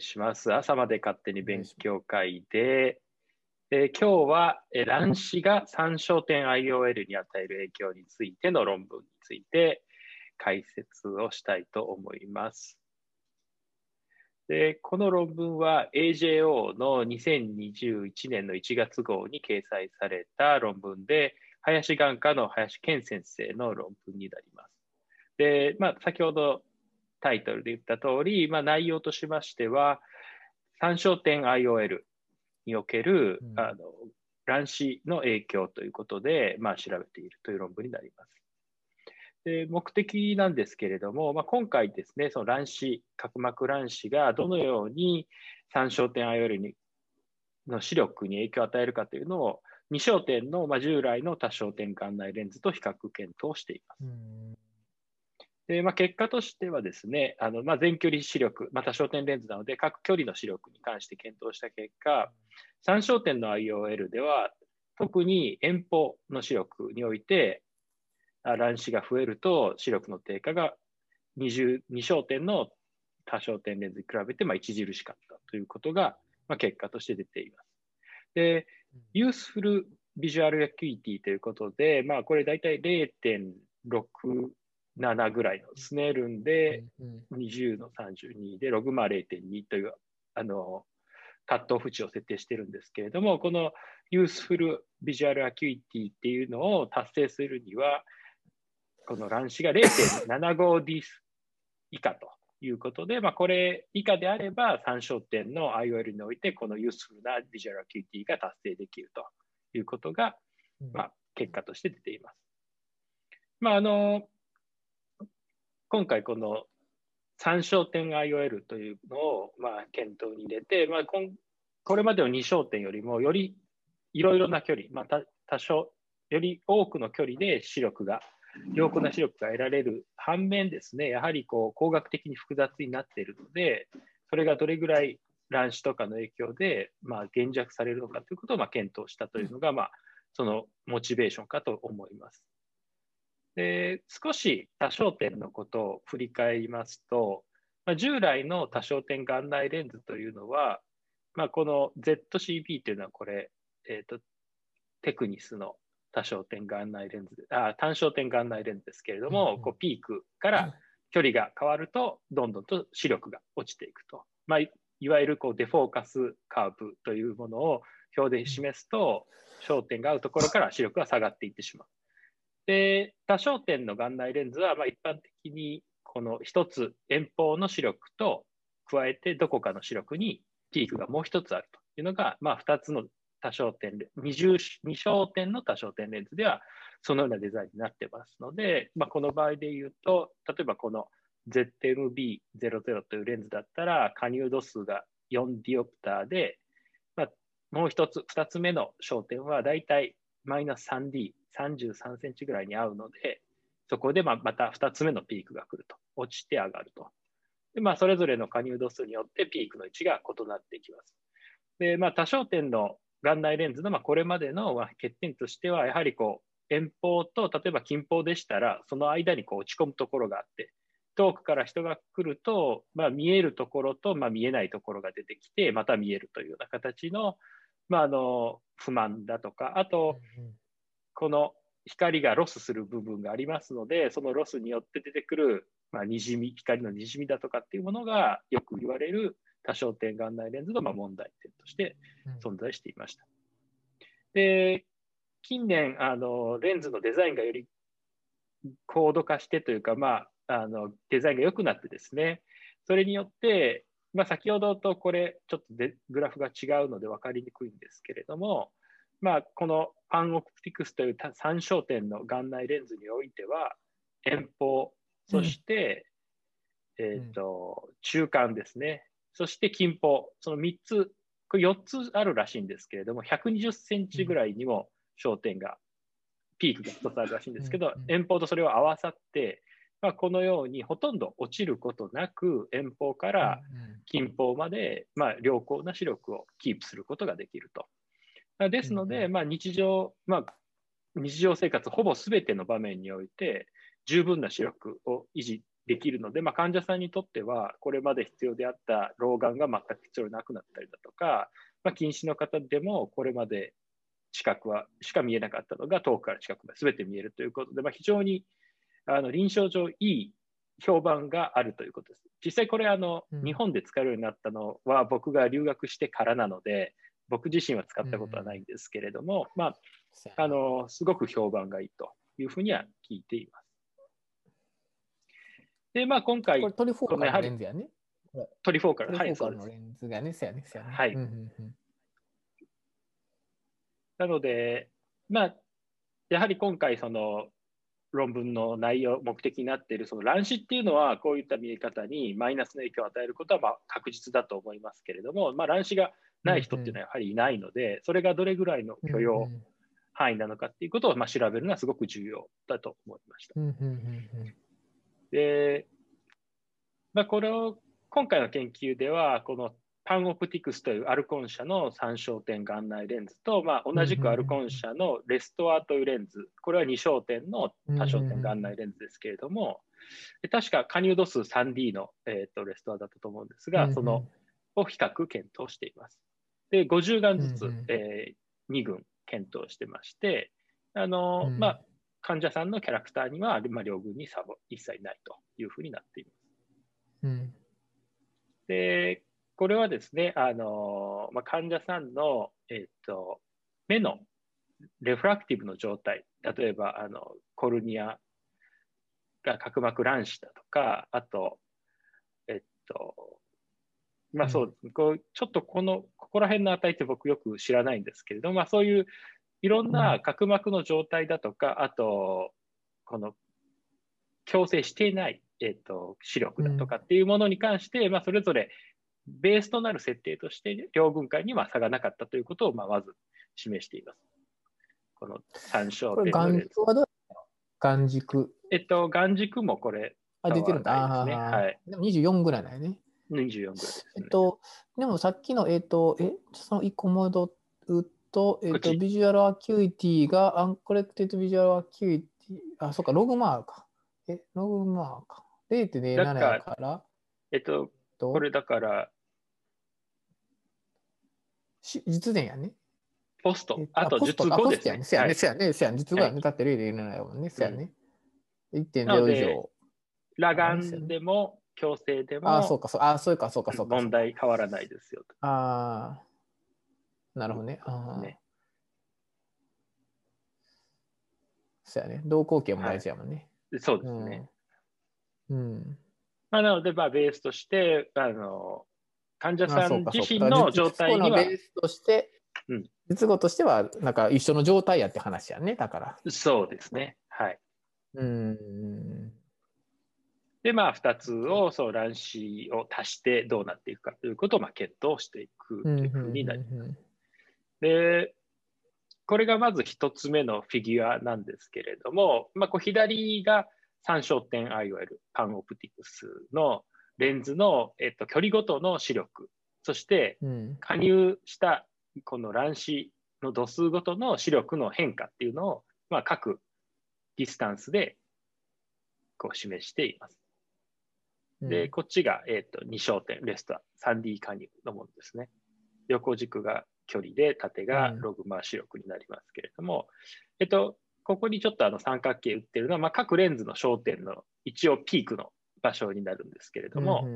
いします。朝まで勝手に勉強会で、えー、今日は、えー、卵子が参照点 IOL に与える影響についての論文について解説をしたいと思います。でこの論文は AJO の2021年の1月号に掲載された論文で、林眼科の林健先生の論文になります。で、まあ、先ほどタイトルで言った通り、まあ、内容としましては、参照点 IOL における、うん、あの卵子の影響ということで、まあ、調べているという論文になります。で目的なんですけれども、まあ、今回ですね、その卵子、角膜卵子がどのように参照点 IOL にの視力に影響を与えるかというのを、2焦点の、まあ、従来の多焦点眼内レンズと比較検討しています。でまあ、結果としてはですね、あのまあ、全距離視力、多焦点レンズなので、各距離の視力に関して検討した結果、3焦点の IOL では、特に遠方の視力において、乱視が増えると視力の低下が2焦点の多焦点レンズに比べてまあ著しかったということが、まあ、結果として出ています。で、 useful visual acuity ということで、まあ、これ大体0.6 7ぐらいのスネルンで20の32で logMAR 0.2というあのカットオフ値を設定してるんですけれども、この useful visual acuity っていうのを達成するには、この乱視が 0.75D 以下ということで、まあ、これ以下であれば3焦点の IOL においてこの useful な visual acuity が達成できるということが、まあ、結果として出ています。まあ、あの今回この3焦点 IOL というのをまあ検討に入れて、まあ、これまでの2焦点よりもよりいろいろな距離、まあ、多少より多くの距離で視力が良好な視力が得られる反面ですね、やはりこう工学的に複雑になっているので、それがどれぐらい乱視とかの影響で、まあ、減弱されるのかということをまあ検討したというのが、まあ、そのモチベーションかと思います。で少し多焦点のことを振り返りますと、まあ、従来の多焦点眼内レンズというのは、まあ、この ZCB というのはこれ、えーと、テクニスの多焦点眼内レンズあ単焦点眼内レンズですけれども、うん、こうピークから距離が変わるとどんどんと視力が落ちていくと、まあ、いわゆるこうデフォーカスカーブというものを表で示すと焦点が合うところから視力が下がっていってしまう。で、多焦点の眼内レンズは、まあ、一般的にこの一つ遠方の視力と加えてどこかの視力にピークがもう一つあるというのが、まあ、2つの多焦点二重二焦点の多焦点レンズではそのようなデザインになってますので、まあ、この場合で言うと例えばこの ZMB00 というレンズだったら加入度数が4ディオプターで、まあ、もう一つ2つ目の焦点はだいたいマイナス 3D 33センチぐらいに合うので、そこでままた2つ目のピークが来ると、落ちて上がると。でまあ、それぞれの加入度数によってピークの位置が異なってきます。でまあ、多焦点の眼内レンズのまこれまでの欠点としては、やはりこう遠方と例えば近方でしたら、その間にこう落ち込むところがあって、遠くから人が来ると、まあ、見えるところと、まあ、見えないところが出てきて、また見えるというような形の,、まあ、あの不満だとか、あと、この光がロスする部分がありますので、そのロスによって出てくる、まあ、にじみ、光のにじみだとかっていうものがよく言われる多焦点眼内レンズのま問題点として存在していました。で、近年、あのレンズのデザインがより高度化してというか、まあ、あのデザインが良くなってですね、それによって、まあ、先ほどとこれ、ちょっとでグラフが違うので分かりにくいんですけれども、まあ、このパンオプティクスという3焦点の眼内レンズにおいては、遠方、そして、うん、えっ、ー、と、中間ですね。そして近方、その3つ、これ4つあるらしいんですけれども、120センチぐらいにも焦点が、ピークが1つあるらしいんですけど、遠方とそれを合わさって、まあ、このようにほとんど落ちることなく、遠方から近方まで、まあ、良好な視力をキープすることができると。ですので、まあ、日常、まあ、日常生活ほぼすべての場面において、十分な視力を維持できるので、まあ、患者さんにとっては、これまで必要であった老眼が全く必要なくなったりだとか、まあ、近視の方でもこれまで近くはしか見えなかったのが遠くから近くまで全て見えるということで、まあ、非常にあの臨床上いい評判があるということです。実際これあの、うん日本で使えるようになったのは僕が留学してからなので、僕自身は使ったことはないんですけれども、うやなあ、あのすごく評判がいいというふうには聞いています。で、まあ、今回これ、トリフォーカルのレンズやね。トリフォーカル、はい、レンズがね、そうやね、やね。はいうんうんうんなので、まあ、やはり今回、その論文の内容、目的になっているその乱視っていうのは、こういった見え方にマイナスの影響を与えることはまあ確実だと思いますけれども、まあ、乱視がない人っていうのはやはりいないので、それがどれぐらいの許容うん範囲なのかっていうことをまあ調べるのはすごく重要だと思いました。で、まあ、これを今回の研究では、このパンオプティクスというアルコン社の3焦点眼内レンズと、まあ、同じくアルコン社のレストアというレンズ、これは2焦点の多焦点眼内レンズですけれども、で確か加入度数 3D の、えー、とレストアだったと思うんですが、そのを比較検討しています。で、50眼ずつ、え2群検討してまして、あのうん。まあ、患者さんのキャラクターには、まあ、両軍に差は一切ないというふうになっています。うん。で、これはですね、あのまあ、患者さんの、えっと目のレフラクティブの状態、例えばあのコルニアが角膜乱視だとか、あと、えっと、まあそうですね、こうちょっとこの、ここら辺の値って僕よく知らないんですけれども、まあそういういろんな角膜の状態だとか、あと、この矯正していない、えっと視力だとかっていうものに関して、まあそれぞれベースとなる設定として、両軍階には差がなかったということを、まあまず示しています。この参照点の眼軸。えっと、眼軸もこれ、あ、出てるんだ。はいでも24ぐらいだよね。24ぐらいですね。えっと、でもさっきの、えっと、え、その1個戻ると、えっと、ビジュアルアキュイティが、アンコレクテッドビジュアルアキュイティ、あ、そうか、ログマーか。え、ログマーか。0.07だからやから、えっと、とこれだから、し実年やね。ポストあと術後ですね。あポストやね。せやね、はいせやね。実後やね。はいだって0.07やもんね。せやね。なの1.0で以上。裸眼でも、矯正であ、そうも、か、そうあ、そうか、そうか、そうか。問題変わらないですよと。ああ、なるほどね。ああ、ねそうやね。動向形も大事やもんね。そうですね。うん。まあ、なので、まあ、ベースとして、あの、患者さんか自身の状態にはベ、ースとして、うん実語としては、なんか一緒の状態やって話やね。だから。そうですね。はい。うん。で、まあ、2つを、そう、卵子を足してどうなっていくかということを、まあ、検討していくとうんいうふうになります。うんで、これがまず1つ目のフィギュアなんですけれども、まあ、こう左が3焦点 IOL、パンオプティクスのレンズの、えっと、距離ごとの視力、そしてうん。加入したこの乱視の度数ごとの視力の変化っていうのを、まあ、各 distance でこう示しています。うん。で、こっちが、えっと2焦点、 ReSTOR、3D 加入のものですね。横軸が距離で、縦がうん。 logMAR 視力になりますけれども、えっと、ここにちょっとあの三角形打ってるのは、まあ、各レンズの焦点の一応ピークの場所になるんですけれども、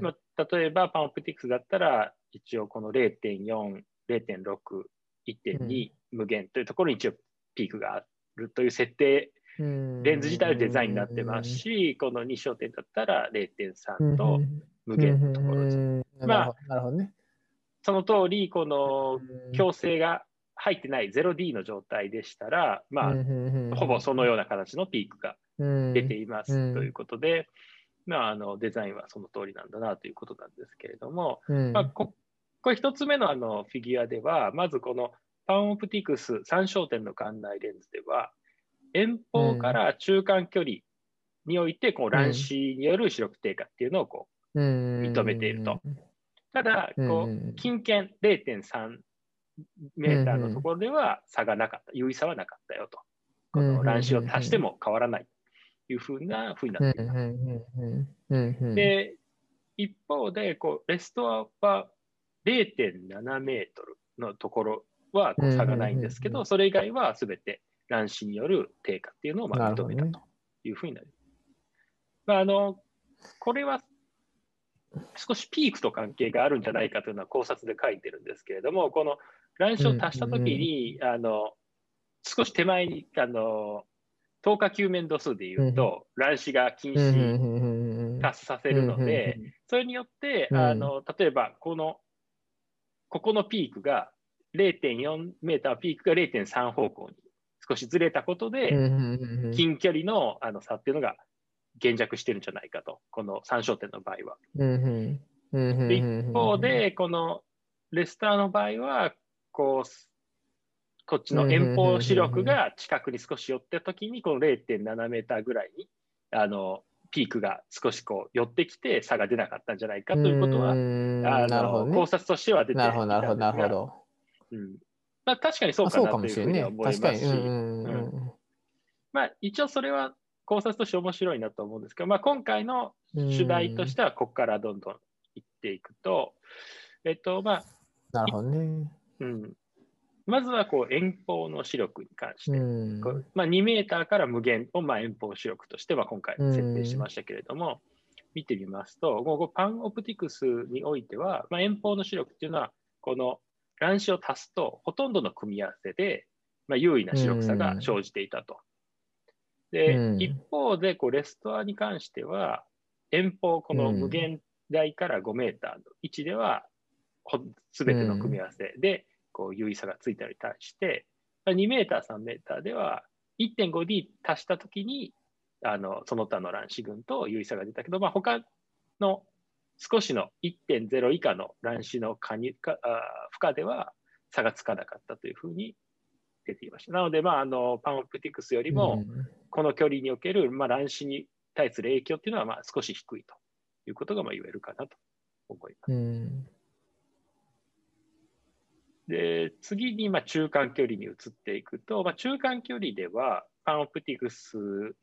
まあ、例えばパンオプティクスだったら、一応この0.4、0.6、1.2無限というところに一応ピークがあるという設定、レンズ自体はデザインになってますし、この2焦点だったら0.3と無限のところです。うんまあなるほどね。その通り、このうん。矯正が入ってない 0D の状態でしたら、まあ、ほぼそのような形のピークが出ていいますうん。ということで、まあ、あのデザインはその通りなんだなということなんですけれども、うん。まあ、ここれ一つ目のあのフィギュアでは、まずこのパンオプティクス3焦点の眼内レンズでは、遠方から中間距離において、こう乱視による視力低下っていうのをこう認認めていると。ただ、こうんう近見0.3メーターのところでは差がなかった、優位差はなかったよと。この乱視を足しても変わらない。いうふうなふうにうんなっています。うんうんうんうんで、一方で、こうレストアは0.7メートルのところは差がないんですけど、それ以外はすべて乱視による低下っていうのをまあ認めたというふうになります。まあ、あのこれは少しピークと関係があるんじゃないかというのは考察で書いてるんですけれども、この乱視を足したときに、あの少し手前にあの10日球面度数でいうと、乱視が禁止うん。うん。達させるので、それによって、うんあの例えばこの、ここのピークが0.4メーター、ピークが0.3方向に少しずれたことで、近距離のあの差っていうのが減弱してるんじゃないかと、この参照点の場合は。一方で、このレスターの場合は、こう、こっちの遠方視力が近くに少し寄ったときに、この0.7メーターぐらいに、あの、ピークが少しこう寄ってきて差が出なかったんじゃないかということは、うん。あなるほどね。の考察としては出ていなたんですがるなるほどなるほど。うん。まあ、確かにそうかなというふうに思いますし、確かに。うんうんうん。うん。まあ、一応それは考察として面白いなと思うんですけど、まあ、今回の主題としては、ここからどんどんいっていくと、えっと、まあ、なるほどね。うん、まずはこう遠方の視力に関して、うん。まあ、2メーターから無限をまあ遠方視力としては今回設定しましたけれども、見てみますと、ここパンオプティクスにおいては、まあ、遠方の視力っていうのは、この乱視を足すと、ほとんどの組み合わせで、まあ、優位な視力差が生じていたと。で、うん。一方でこうレストアに関しては、遠方、この無限大から5メーターの位置では、すべての組み合わせで、こう優位差がついたのに対して、2メーター、3メーターでは 1.5D 足したときに、あのその他の乱視群と優位差が出たけど、まあ、他の少しの1.0以下の乱視の加入かあ負荷では差がつかなかったというふうに出ていました。なので、まあ、あのパンオプティクスよりも、この距離における、まあ、乱視に対する影響っていうのはまあ少し低いということがまあ言えるかなと思います。うんで次にまあ中間距離に移っていくと、まあ、中間距離では、パンオプティクス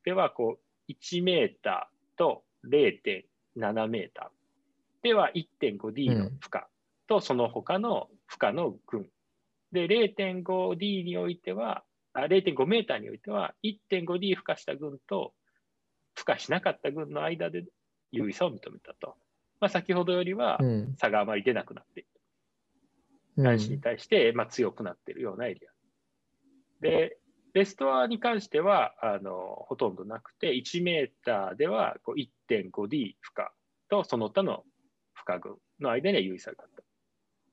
ではこう1メーターと0.7メーターでは 1.5D の負荷とその他の負荷の群。で、0.5D においては、あ0.5メーターにおいては 1.5D 負荷した群と負荷しなかった群の間で優位差を認めたと。まあ、先ほどよりはうん差があまり出なくなっている。男子に対して、まあ、強くなっているようなエリア。で、レストアに関してはあのほとんどなくて、1メーターでは 1.5D 負荷とその他の負荷群の間には優位差があった。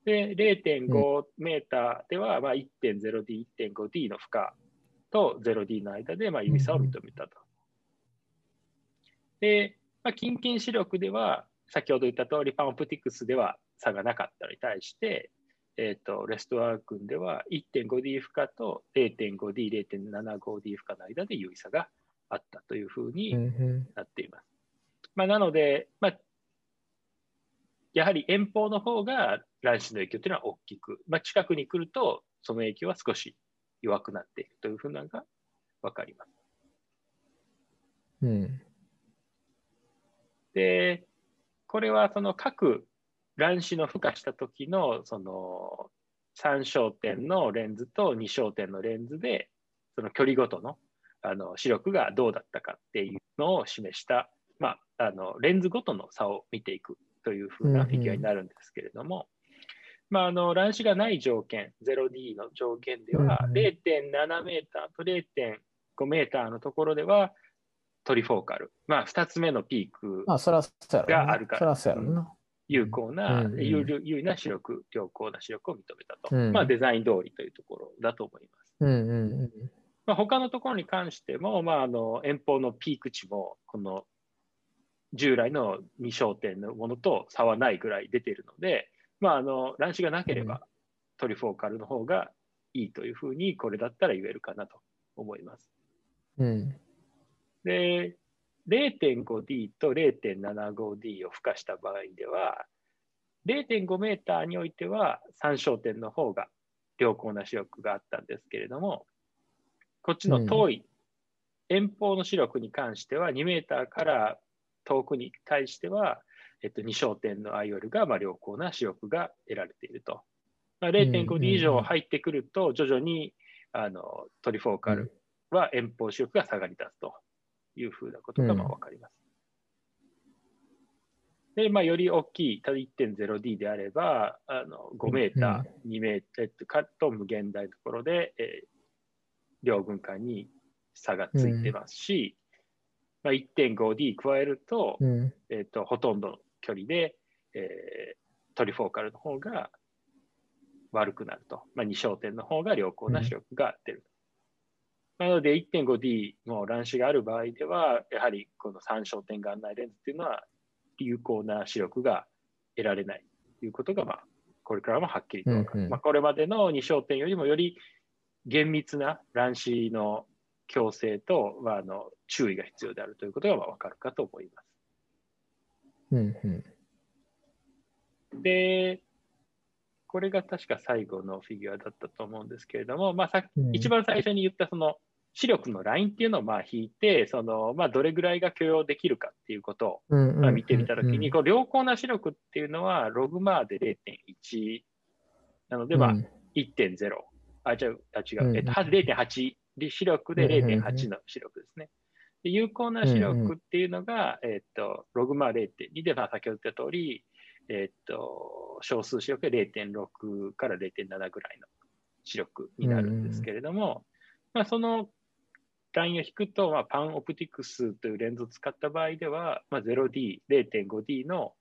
で、0.5メーターでは、まあ、1.0D、1.5D の負荷と 0D の間でまあ優位差を認めたと。で、まあ、近近視力では、先ほど言った通り、パンオプティクスでは差がなかったのに対して、えー、とレストアー君では 1.5D 負荷と 0.5D、0.75D 負荷の間で優位差があったというふううにんなっています。まあ、なので、まあ、やはり遠方の方が乱視の影響というのは大きく、まあ、近くに来るとその影響は少し弱くなっているというふうなのが分かります。うんで、これはその各乱視の付加した時のその3焦点のレンズと2焦点のレンズでその距離ごとのあの視力がどうだったかっていうのを示した、まあ、あのレンズごとの差を見ていくというふうなフィギュアになるんですけれども、まあ、あの乱視がない条件 0D の条件ではうん0.7メーターと0.5メーターのところではトリフォーカル、まあ、2つ目のピーク。があるからそらそうやろな。有効な、うんうん有有利な視力、良好な視力を認めたと。うんまあ、デザイン通りというところだと思います。うんうんまあ、他のところに関しても、まあ、あの遠方のピーク値も、この従来の2焦点のものと差はないぐらい出ているので、まあ、あの乱視がなければ、うんトリフォーカルの方がいいというふうに、これだったら言えるかなと思います。うん。うんで、0.5D と 0.75D を付加した場合では、0.5メーターにおいては3焦点の方が良好な視力があったんですけれども、こっちの遠い遠方の視力に関しては、2メーターから遠くに対しては、えっと、2焦点の IOL がまあ良好な視力が得られていると。まあ、0.5D 以上入ってくると、徐々にあのトリフォーカルは遠方視力が下がり出すというふうなことがまあ分かります。で、まあ、より大きい、ただ 1.0D であれば、あの5メーター、2メーターかと無限大のところで、えー、両軍間に差がついてますし、うん、まあ、1.5D 加えると,、えーと、ほとんどの距離で、えー、トリフォーカルの方が悪くなると。まあ、2焦点の方が良好な視力が出る。うん、なので 1.5D の乱視がある場合では、やはりこの3焦点眼内レンズっていうのは有効な視力が得られないということが、まあ、これからもはっきりと分かる。うんうん、まあ、これまでの2焦点よりもより厳密な乱視の矯正と、まあ、あの注意が必要であるということが分かるかと思います。うんうん、で、これが確か最後のフィギュアだったと思うんですけれども、まあ、さ一番最初に言ったその視力のラインっていうのをまあ引いて、そのまあどれぐらいが許容できるかっていうことをまあ見てみたときに、こう良好な視力っていうのはログマーで0.1なので、まあ1.0、あ、違う、あ違う、えっと、0.8、視力で0.8の視力ですね。で有効な視力っていうのが、えっと、ログマー0.2で、まあ先ほど言った通り、えっと、小数視力で0.6から0.7ぐらいの視力になるんですけれども、まあ、そのラインを引くと、まあ、パンオプティクスというレンズを使った場合では、まあ、0D、0.5D の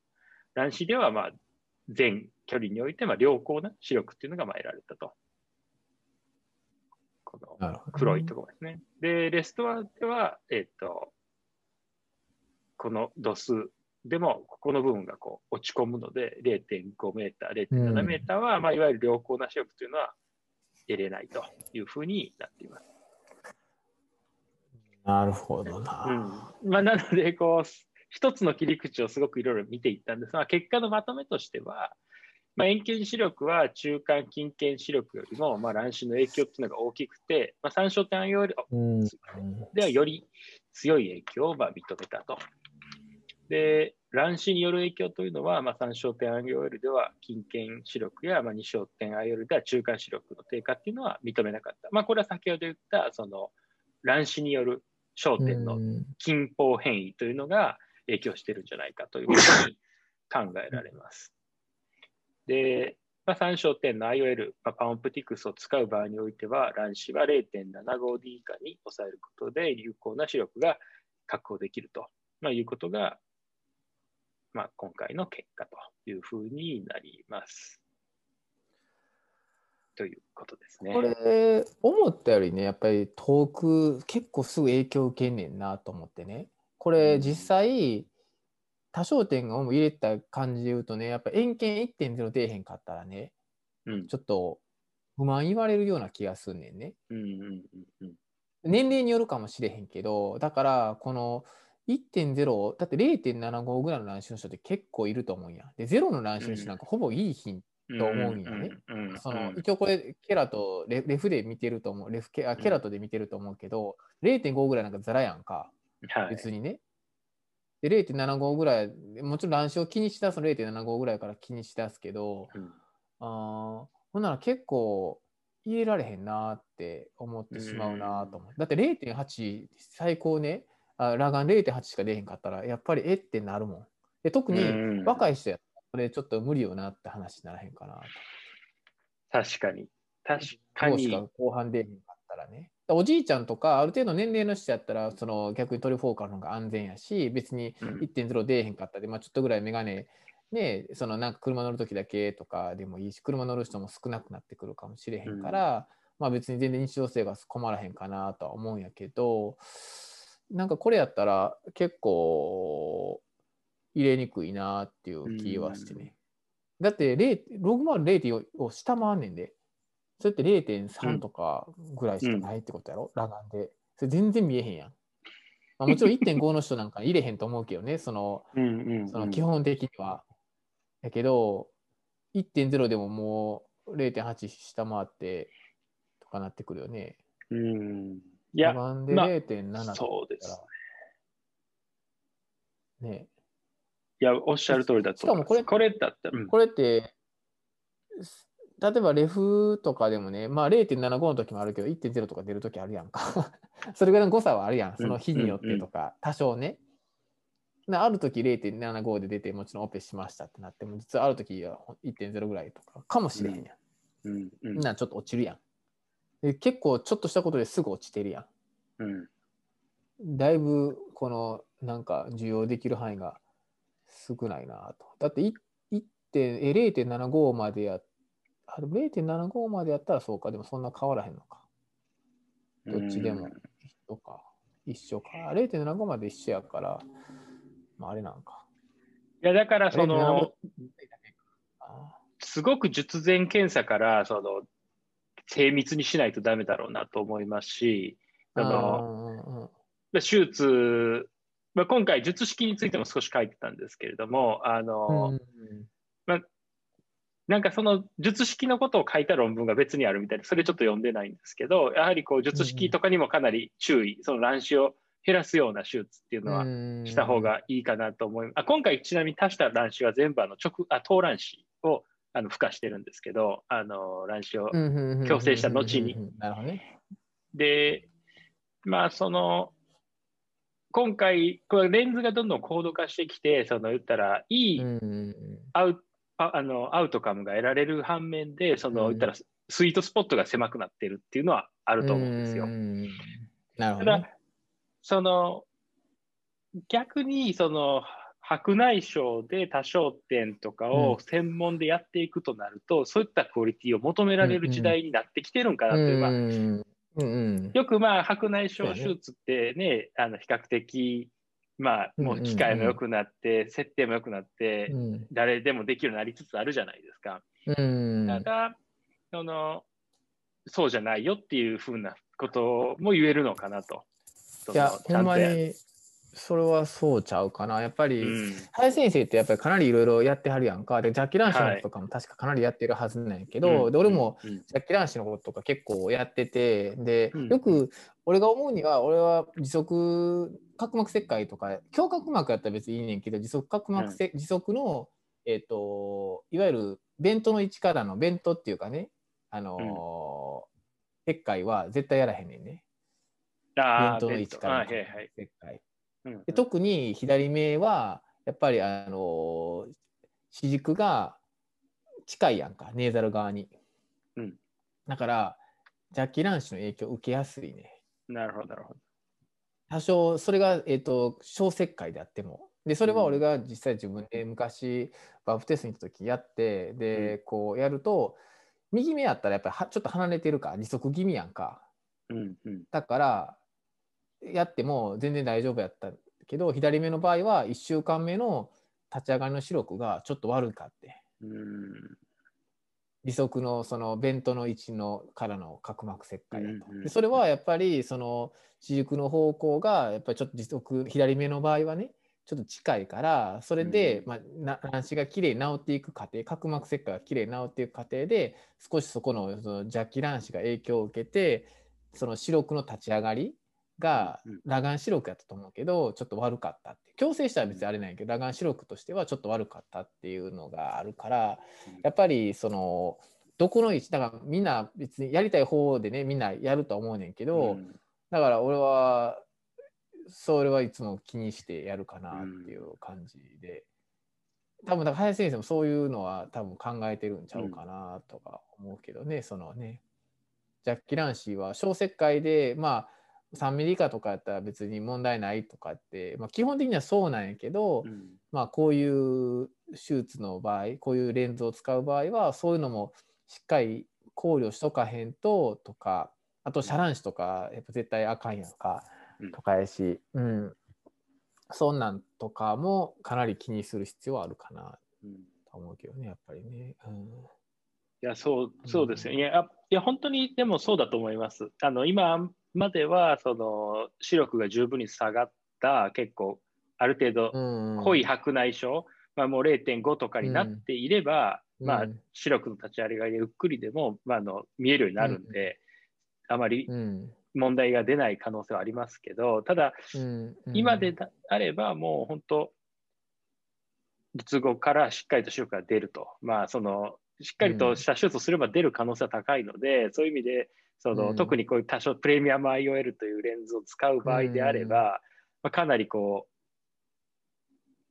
乱視では、まあ、全距離において、まあ、良好な視力っていうのがまあ得られたと。この黒いところですね。で、レストアでは、えっ、と、この度数でも、ここの部分がこう落ち込むので、0.5メーター、0.7メーターは、まあ、いわゆる良好な視力というのは得れないというふうになっています。なるほどな。うんまあ、なのでこう、一つの切り口をすごくいろいろ見ていったんですが、結果のまとめとしては、まあ、遠見視力は中間近見視力よりも、まあ、乱視の影響っていうのが大きくて、まあ、三焦点より、ではより強い影響をまあ認めたと。で、乱視による影響というのは、まあ、三焦点 IOL では近見視力や、まあ、二焦点 IOL では中間視力の低下っていうのは認めなかった。まあ、これは先ほど言ったその乱視による焦点の近方変異というのが影響してるんじゃないかというふうに考えられます。で、まあ、3焦点の IOL、まあ、パンオプティクスを使う場合においては、乱視は 0.75D 以下に抑えることで有効な視力が確保できると、まあ、いうことが、まあ、今回の結果というふうになります。ということですね。これ、思ったよりね、やっぱり遠く、結構すぐ影響受けんねんなと思ってね。これ、実際、多焦点を入れた感じで言うとね、やっぱ遠見1.0出えへんかったらね、うん、ちょっと不満言われるような気がすんねんね。うんうんうん年齢によるかもしれへんけど、だから、この1.0、だって0.75ぐらいの乱視の人って結構いると思うんや。で、0の乱視の人なんかほぼいい日と思うんよね。その一応これケラとレレフで見てると思うレフケあケラトで見てると思うけど、0.5ぐらいなんかザラやんか、はい、別にね。で0.75ぐらいもちろん乱視を気にしだすの0.75ぐらいから気にしだすけど、うん、あほんなら結構入れられへんなって思ってしまうなと思う。だって0.8最高ねあ裸眼0.8しか出へんかったらやっぱりえってなるもん。で特に若い人やこれちょっと無理よなって話にならへんかな確かに。確かに。後半でへんかったらね。おじいちゃんとかある程度年齢の人やったらその逆にトリフォーカルの方が安全やし別に1.0出えへんかったで、うん、まあ、ちょっとぐらい眼鏡ねそのなんか車乗る時だけとかでもいいし車乗る人も少なくなってくるかもしれへんから、うん、まあ別に全然日常生活困らへんかなとは思うんやけどなんかこれやったら結構入れにくいなっていう気はしてね。だってログマール0.4を下回んねんで。それって0.3とかぐらいしかないってことやろ、裸眼で。それ全然見えへんやん。まあ、もちろん1.5の人なんか入れへんと思うけどね、そのその基本的には。やけど、1.0でももう0.8下回ってとかなってくるよね。うんいや、5番でまあ0.7だったら、そうです。ね。いや、おっしゃる通りだと思います。しかもこれこれだったら、うんこれって、す例えばレフとかでもね、まあ0.75の時もあるけど、1.0とか出る時あるやんか。それぐらいの誤差はあるやん、その日によってとか、多少ね。なある時0.75で出て、もちろんオペしましたってなっても、実はある時は1.0ぐらいとかかもしれへんやん。うんうんなちょっと落ちるやんで。結構ちょっとしたことですぐ落ちてるやうんん。だいぶこのなんか需要できる範囲が少ないなと。だってい1点え0.75までやっあでも0.75までやったらそうか、でもそんな変わらへんのか。どっちでもうん一緒か。一緒か。0.75まで一緒やから、まああれなんか。いや、だから、その、あすごく術前検査から、その、精密にしないとダメだろうなと思いますし、あの、の、手術、まあ、今回、術式についても少し書いてたんですけれども、あうんの、なんかその術式のことを書いた論文が別にあるみたいで、それちょっと読んでないんですけど、やはりこう術式とかにもかなり注意、その卵子を減らすような手術っていうのははした方がいいかなと思います。あ今回、ちなみに足した卵子は全部あの直あ頭卵子をあの孵化してるんですけど、あの卵子を。強制した後に。なるほどね。で、まあその、今回、これレンズがどんどん高度化してきて、その言ったら、いいうんアウああのアウトカムが得られる反面で、その、うん。言ったらスイートスポットが狭くなってるっていうのはあると思うんですよ。んなるほたど、ね。だ。、その逆にその白内障で多焦点とかを専門でやっていくとなると、そういったクオリティを求められる時代になってきてるんかなという、まあうんうんうん。よくまあ白内障手術ってね、あの比較的、まあ、もう機械も良くなって、設定も良くなって、うん。誰でもできるようになりつつあるじゃないですか。うん。ただ、そのそうじゃないよっていうふうなことも言えるのかなと。いや、ほんまに、それはそうちゃうかな。やっぱり、うん林先生ってやっぱりかなりいろいろやってはるやんか。で、ジャッキー・ランシのこととかも確かかなりやってるはずなんやけど、うんで俺もうんジャッキー・ランシのこととか結構やってて、で、うんよく俺が思うには、俺は持続角膜切開とか、胸角膜やったら別にいいねんけど、持続角膜せ、持続の、えっ、と、いわゆるベントの位置からのベントっていうかね、あのー切開は絶対やらへんねんね。ベあーントの位置からのベントあはいはい切開。うんで特に左目はやっぱりあの視軸が近いやんかネーザル側に、うん。だからジャッキー・ランシの影響を受けやすいね。なるほど、なるほど。多少それが、えー、と小切開であっても。でそれは俺が実際自分で昔バフテストに行った時やってで、こうやると右目やったらやっぱりはちょっと離れてるか時速気味やんか。うんうん。だからやっても全然大丈夫やったけど左目の場合は1週間目の立ち上がりの視力がちょっと悪かって。うん。利息のそのベントの位置のからの角膜切開だと。うんうん。でそれはやっぱりその視軸の方向がやっぱりちょっと時速左目の場合はねちょっと近いからそれで、うんまあ、な卵子がきれいに治っていく過程角膜切開がきれいに治っていく過程で少しそこのその邪気卵子が影響を受けてその視力の立ち上がりがうん。うん裸眼視力やったと思うけどちょっと悪かったって。強制したら別にあれないけど裸眼視力としてはちょっと悪かったっていうのがあるからやっぱりそのどこの位置だからみんな別にやりたい方でねみんなやるとは思うねんけど、うん。だから俺はそれはいつも気にしてやるかなっていう感じで、多分だから林先生もそういうのは多分考えてるんちゃうかなとか思うけどね、そのね。ジャッキー・ランシーは小切開でまあ3ミリ以下とかやったら別に問題ないとかって、まあ、基本的にはそうなんやけど、うんまあこういう手術の場合こういうレンズを使う場合はそういうのもしっかり考慮しとかへんととかあと遮卵子とかやっぱ絶対あかんやんかうんとかやし、うん、そんなんとかもかなり気にする必要はあるかなうんと思うけどねやっぱりね。うんいや、そう、そうですよ。いや、あいや本当にでもそうだと思います。あの、今までは、その、視力が十分に下がった、結構、ある程度、うん濃い白内障、まあ、もう0.5とかになっていれば、うん。まあうん、視力の立ち上がりがゆっくりでも、まあ、あの見えるようになるんで、あまりうん。問題が出ない可能性はありますけど、ただ、今であればもう本当、術後からしっかりと視力が出ると。まあ、その、しっかりとした手術をすれば出る可能性は高いので、そういう意味で、その、うん。特にこういう多少プレミアム IOL というレンズを使う場合であれば、まあ、かなりこう、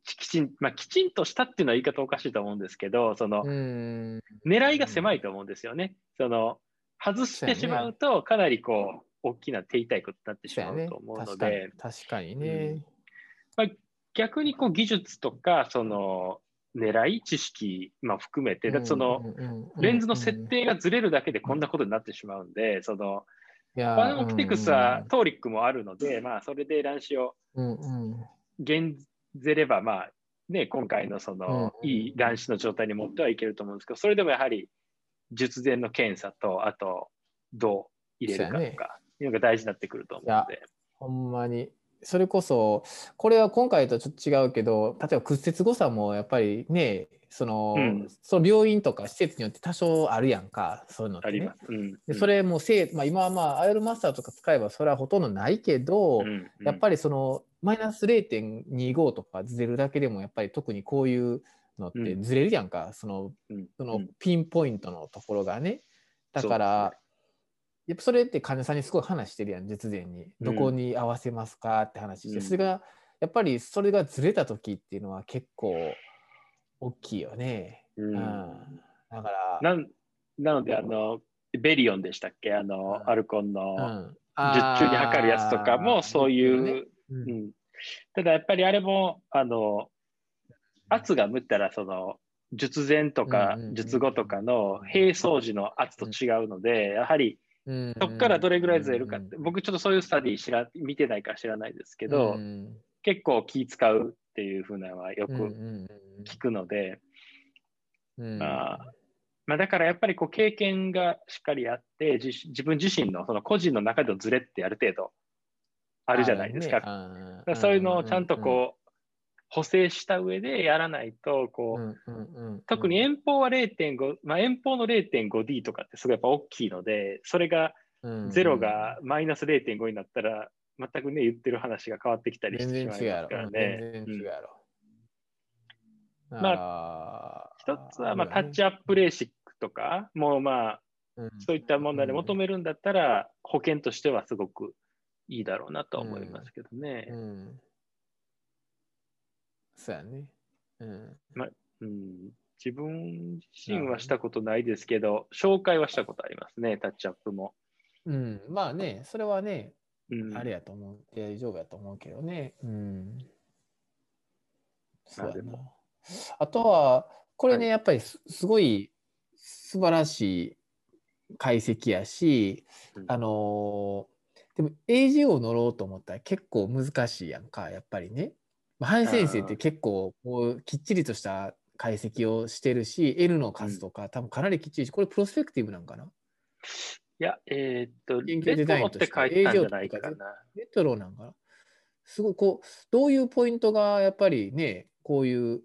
きちん、まあ、きちんとしたっていうのは言い方おかしいと思うんですけど、その、うん。狙いが狭いと思うんですよね。その、外してしまうと、かなりこう、大きな手痛いことになってしまそうと思うの確かに。で、確かにね。逆にこう技術とか、その、狙い、知識、まあ、含めて、その、レンズの設定がずれるだけでこんなことになってしまうんで、その、いやファンオプティクスはトーリックもあるので、まあ、それで乱視を減ぜれば、まあ、ね、今回のその、うんいい乱視の状態に持ってはいけると思うんですけど、それでもやはり、術前の検査と、あと、どう入れるかとか、いうのが大事になってくると思うので。ほんまに。それこそ、これは今回とちょっと違うけど、例えば屈折誤差もやっぱりね、その、うん。その病院とか施設によって多少あるやんか、そういうのって、ね。あります。うん。でそれもせい、まあ、今はまあ、アイルマスターとか使えばそれはほとんどないけど、うん、うん。やっぱりそのマイナス0.25とかずれるだけでもやっぱり特にこういうのってずれるやんか、そのうん。そうのん。ピンポイントのところがね。だから、やっぱそれって患者さんにすごい話してるやん、術前に。どこに合わせますかって話して、うん。それがやっぱりそれがずれた時っていうのは結構大きいよね。うん。うん。だから、なので、あの、ベリオンでしたっけ？あの、うん。アルコンうのん、十中に測るやつとかもそういう、ねううん。ん、ただやっぱりあれも、あの、圧が向ったら、その、術前とか術後とかの並走時の圧と違うので、やはりうんそこからどれぐらいずれるかって、うん僕ちょっとそういうスタディ知ら見てないから知らないですけど、うん結構気使うっていうふうなのはよく聞くので、うん。まあまあ、だからやっぱりこう経験がしっかりあって、自自分自身のその個人の中でのズレってある程度あるじゃないですか。ね。らそういうのをちゃんとこう補正した上でやらないと、こう、特に遠方は0.5、まあ、遠方の 0.5D とかってすごいやっぱ大きいので、それがうんゼロがマイナス0.5になったら、全くね、言ってる話が変わってきたりしてしまいますから。ね。全然違うやろ。まあ一つは、まあ、タッチアップレーシックとか、もうまあ、そういった問題で求めるんだったら、保険としてはすごくいいだろうなとは思いますけどね。うん。そうやね。うん。うん、自分自身はしたことないですけど、紹介はしたことありますね、タッチアップも。うん、まあね、それはね、うん、あれやと思う、大丈夫やと思うけどね。うん。そうやなまあとは、これね、はいやっぱりすすごい素晴らしい解析やし、うんあのーでも AG を乗ろうと思ったら結構難しいやんか、やっぱりね。まあ、林先生って結構こうきっちりとした解析をしてるし、L の数とか多分かなりきっちりし、これプロスペクティブなんかな？いや、えーっと、研究デザインとしてロって書いてたんじゃないかな。レトロなんかな？すごいこう、どういうポイントがやっぱりね、こういう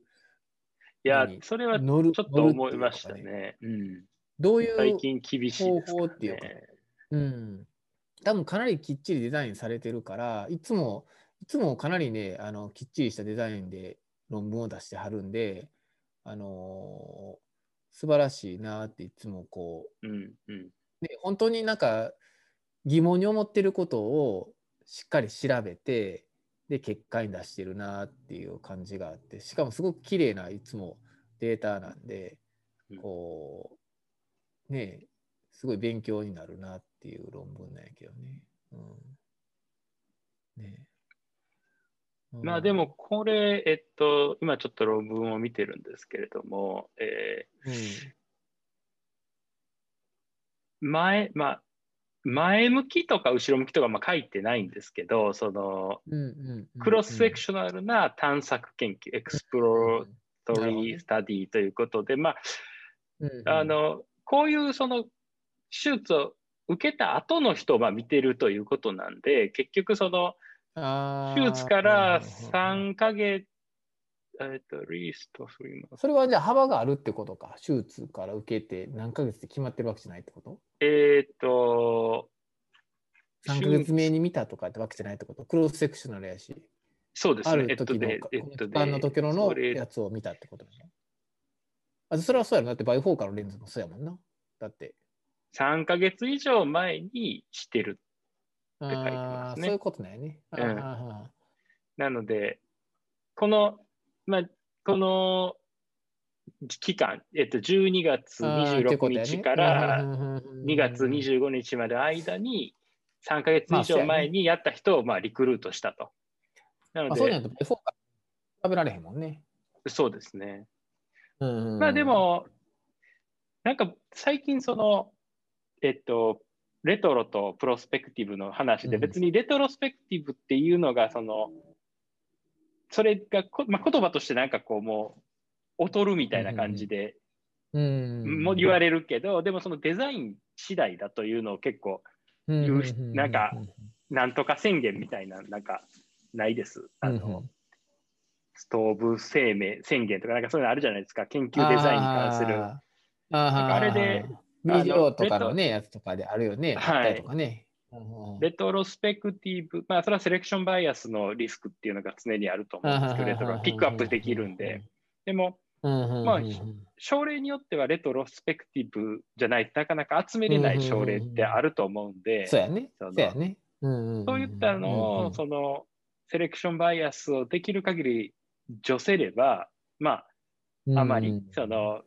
いや何、それはちょっと思いましたね。うん、どういう最近厳しい方法っていうかね。うん。多分かなりきっちりデザインされてるから、いつも、いつもかなりね、あの、きっちりしたデザインで論文を出してはるんで、あのー素晴らしいなっていつもこうんうん。う、ね、本当になんか疑問に思ってることをしっかり調べて、で、結果に出してるなっていう感じがあって、しかもすごく綺麗ないつもデータなんでうん、こう、ねえ、すごい勉強になるなっていう論文なんやけどね。うん、ねまあでも、これ、えっと、今ちょっと論文を見てるんですけれども、えうんー前、まあ、前向きとか後ろ向きとかまあ書いてないんですけど、その、 cross-sectional な探索研究、 exploratory study ということで、まあ、うんうん。あの、こういうその手術を受けた後の人をまあ見てるということなんで、結局その手術からうんうんうん3ヶ月、えっと、 least 3マそれはじゃあ幅があるってことか？手術から受けて何ヶ月って決まってるわけじゃないってこと？えっと、3ヶ月目に見たとかってわけじゃないってこと？クロスセクショナルやし。そうですね。ある時の、えっとで、えっと期間の時ののやつを見たってことなのあそれはそうやろ。だってバイフォーカルのレンズもそうやもんな。だって。3ヶ月以上前にしてる。あ書いてますねーそういうことなんやね。あうんなので、この、まあ、この期間、えっと、12月ーあーってこ26とやね日からうんうんうんうん2月25日までの間に、3ヶ月以上前にやった人をまあリクルートしたと。なのあそうじゃで、ないと食べられへんもんね。そうですね。まあで、も、なんか最近その、えっと、レトロとプロスペクティブの話で、うん。別にレトロスペクティブっていうのが、その、それがこ、まあ、言葉としてなんかこうもう、劣るみたいな感じでうん。も言われるけど、でもそのデザイン次第だというのを結構、うん言うなんかなんとか宣言みたいな、なんかないです。あうん。の、ストーブ生命宣言とか、なんかそういうのあるじゃないですか。研究デザインに関する。ああれで、ビデオとかあののね、やつとかであるよね。はいとかね。レトロスペクティブ、まあ、それはセレクションバイアスのリスクっていうのが常にあると思うんですけど、レトロはピックアップできるんで。。でも、まあ症例によってはレトロスペクティブじゃないとなかなか集めれない症例ってあると思うんで、そうやね。そうやね。そそういったのを、その、セレクションバイアスをできる限り除せれば、まあ、あまり、そ、の、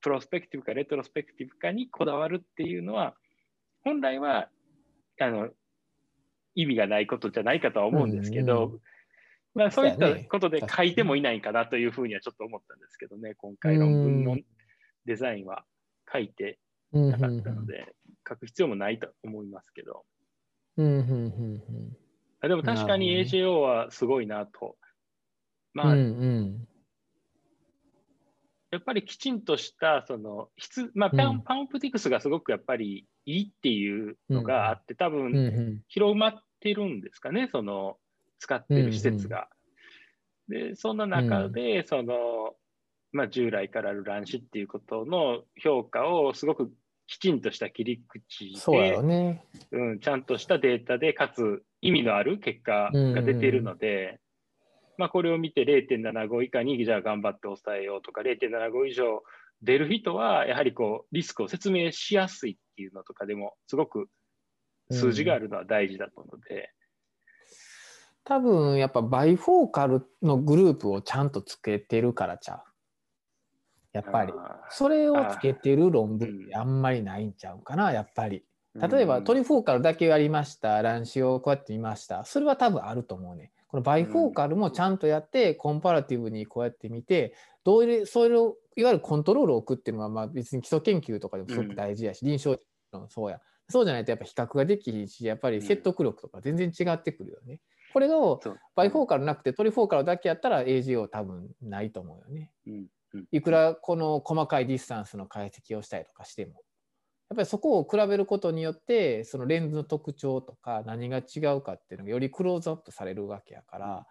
プロスペクティブかレトロスペクティブかにこだわるっていうのは、本来は、あの、意味がないことじゃないかとは思うんですけど、うんうまあそういったことで書いてもいないかなというふうにはちょっと思ったんですけどね、今回論文のうんデザインは書いてうんなかったので、書く必要もないと思いますけど、うんうんうんあでも確かに AJO はすごいなと。まあ、うんうんうんやっぱりきちんとした、その、質、まあ、パン、うん。パンオプティクスがすごくやっぱりいいっていうのがあって、多うん。分、うん広まってるんですかね、その、使ってる施設が。で、そんな中で、その、まあ、従来からある乱視っていうことの評価をすごくきちんとした切り口そうやで、ろね。うん、ちゃんとしたデータで、かつ意味のある結果が出ているので、まあ、これを見て0.75以下にじゃあ頑張って抑えようとか、0.75以上出る人は、やはりこう、リスクを説明しやすいっていうのとかでも、すごく数字があるのは大事だと思うので、多分やっぱバイフォーカルのグループをちゃんとつけてるからちゃう。やっぱり。あそれをつけてる論文あんまりないんちゃうかな、やっぱり。ー例えば、うんトリフォーカルだけやりました、乱視をこうやって見ました。それは多分あると思うね。このバイフォーカルもちゃんとやって、コンパラティブにこうやって見て、どういう、それを、いわゆるコントロールを置くっていうのは、まあ別に基礎研究とかでもすごく大事やし、臨床のそうや。そうじゃないとやっぱ比較ができひんし、やっぱり説得力とか全然違ってくるよね。これを bifocal なくて trifocal だけやったら AJO 多分ないと思うよね。いくらこの細かい distance の解析をしたりとかしても。やっぱりそこを比べることによってそのレンズの特徴とか何が違うかっていうのがよりクローズアップされるわけやから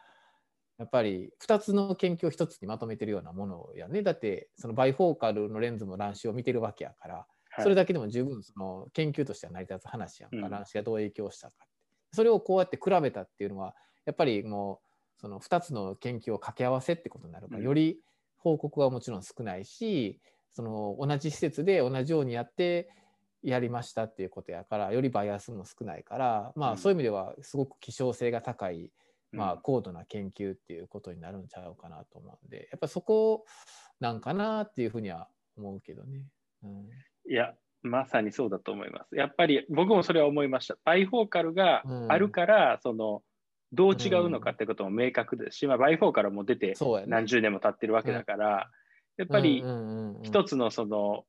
やっぱり2つの研究を1つにまとめてるようなものやね。だってその bifocal のレンズも乱視を見てるわけやからはい。それだけでも十分その研究としては成り立つ話やんか。うん。乱視がどう影響したかそれをこうやって比べたっていうのはやっぱりもうその2つの研究を掛け合わせってことになるから、うん。より報告はもちろん少ないしその同じ施設で同じようにやってやりましたっていうことやからよりバイアスも少ないからまうん。あそういう意味ではすごく希少性が高い、うん。まあ、高度な研究っていうことになるんちゃうかなと思うんでやっぱそこなんかなっていうふうには思うけどね。うん。いや、まさにそうだと思います。やっぱり僕もそれは思いました。バイフォーカルがあるから、その、どう違うのかってことも明確ですし、まあ、バイフォーカルも出て何十年も経ってるわけだから、やっぱりうんうんうんうん。一つのその、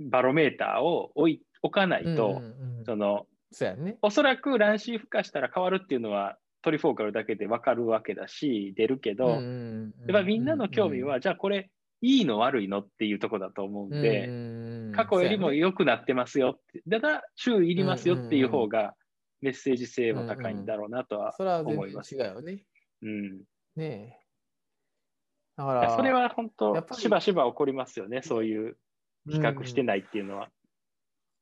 バロメーターを置い置かないと、うんうんうんその、そね。おそらく乱視孵化したら変わるっていうのは、トリフォーカルだけで分かるわけだし、出るけど、やっぱみんなの興味は、じゃあこれ、いいの悪いのっていうところだと思うんで、過去よりも良くなってますよって、ただ注意いりますよっていう方がメッセージ性も高いんだろうなとはそれは全思います。然違うよね。うん、ねえ。だから、それは本当しばしば起こりますよね、そういう比較してい。ないっていうのは。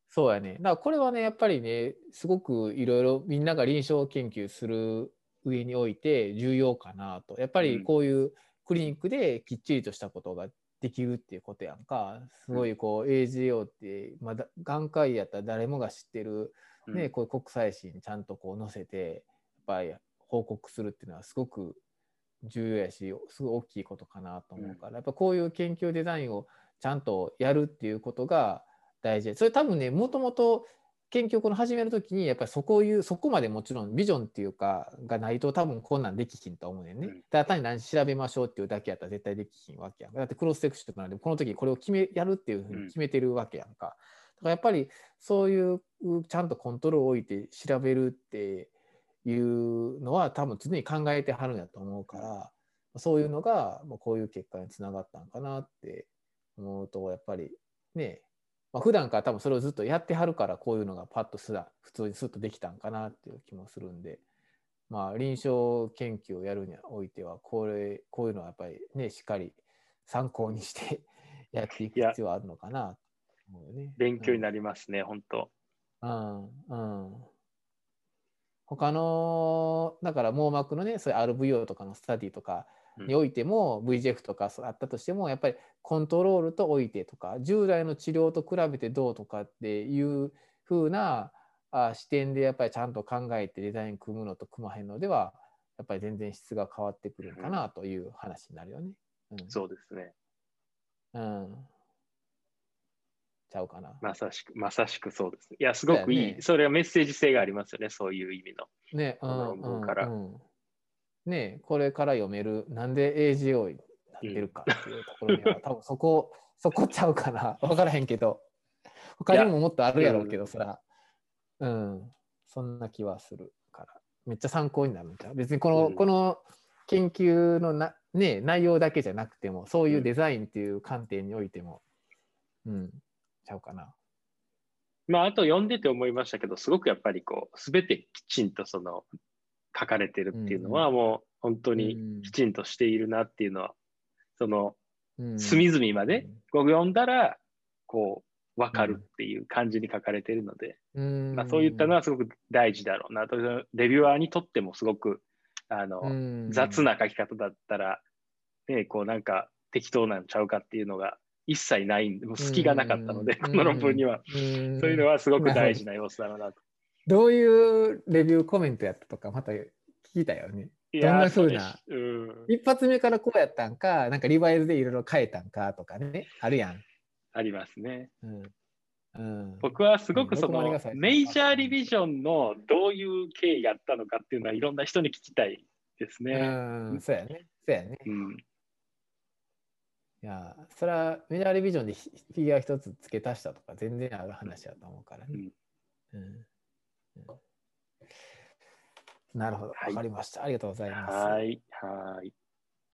そうやね。だからこれはね、やっぱりね、すごくいろいろみんなが臨床研究する上において重要かなと。やっぱりこういうクリニックできっちりとしたことができるっていうことやんか。すごいこう AGO って、まだ眼科医やったら誰もが知ってる、ね、うん、こういう国際誌にちゃんとこう載せて、やっぱり報告するっていうのはすごく重要やし、すごい大きいことかなと思うから、やっぱこういう研究デザインをちゃんとやるっていうことが大事で、それ多分ね、もともと研究この始めるときに、やっぱりそこいう、そこまでもちろんビジョンっていうか、がないと多分こんなんできひんと思うねんね。うん、ただ単に何調べましょうっていうだけやったら絶対できひんわけやんか。だってクロスセクションなんで、この時これを決め、やるっていうふうに決めてるわけやんか。だからやっぱりそういうちゃんとコントロールを置いて調べるっていうのは多分常に考えてはるんやと思うから、そういうのがこういう結果につながったんかなって思うと、やっぱりね、まあ、普段から多分それをずっとやってはるからこういうのがパッとすら普通にスッとできたんかなっていう気もするんで、まあ、臨床研究をやるにおいてはこれこういうのはやっぱりねしっかり参考にして やっていく必要はあるのかなと思うよね。勉強になりますね、うん、本当。うんうん他のだから網膜のねそういう RVO とかのスタディとかにおいても VGF とかあったとしてもやっぱりコントロールとおいてとか従来の治療と比べてどうとかっていう風なあ視点でやっぱりちゃんと考えてデザイン組むのと組まへんのではやっぱり全然質が変わってくるかなという話になるよね。うん、そうですね。うん。ちゃうかな。まさしく、まさしくそうです。いや、すごくいい。そ,、ね、それはメッセージ性がありますよね、そういう意味の。ね、論文から。うんうんね、これから読める、なんで AGO になってるかっていうところには、うん、多分そこ、そこちゃうかな。分からへんけど、他にももっとあるやろうけどさ、うん、そんな気はするから、めっちゃ参考になるんちゃう。別にこの、うん、この研究のな、ね、内容だけじゃなくても、そういうデザインっていう観点においても、うん、うん、ちゃうかな。まあ、あと読んでて思いましたけど、すごくやっぱりこう、すべてきちんとその書かれてるっていうのは、もう本当にきちんとしているなっていうのは、その、隅々までこう読んだら、こう、わかるっていう感じに書かれているので、まあ、そういったのはすごく大事だろうな。と、レビュアーにとってもすごく、あの、雑な書き方だったら、ね、こうなんか適当なんちゃうかっていうのが一切ないんで、もう隙がなかったので、この論文には。そういうのはすごく大事な要素だろうなと。どういうレビューコメントやったとか、また聞きたよね。どんなふうな、うん、一発目からこうやったんか、なんかリバイズでいろいろ変えたんかとかね、あるやん。ありますね。うんうん、僕はすごくその、メジャーリビジョンのどういう経緯やったのかっていうのはいろんな人に聞きたいですね。うん、そうやね。そうやね。うん、いや、それはメジャーリビジョンでフィギュア一つ付け足したとか全然ある話だと思うからね。うん、うんなるほど。わ、かりました。ありがとうございます。はい。はい。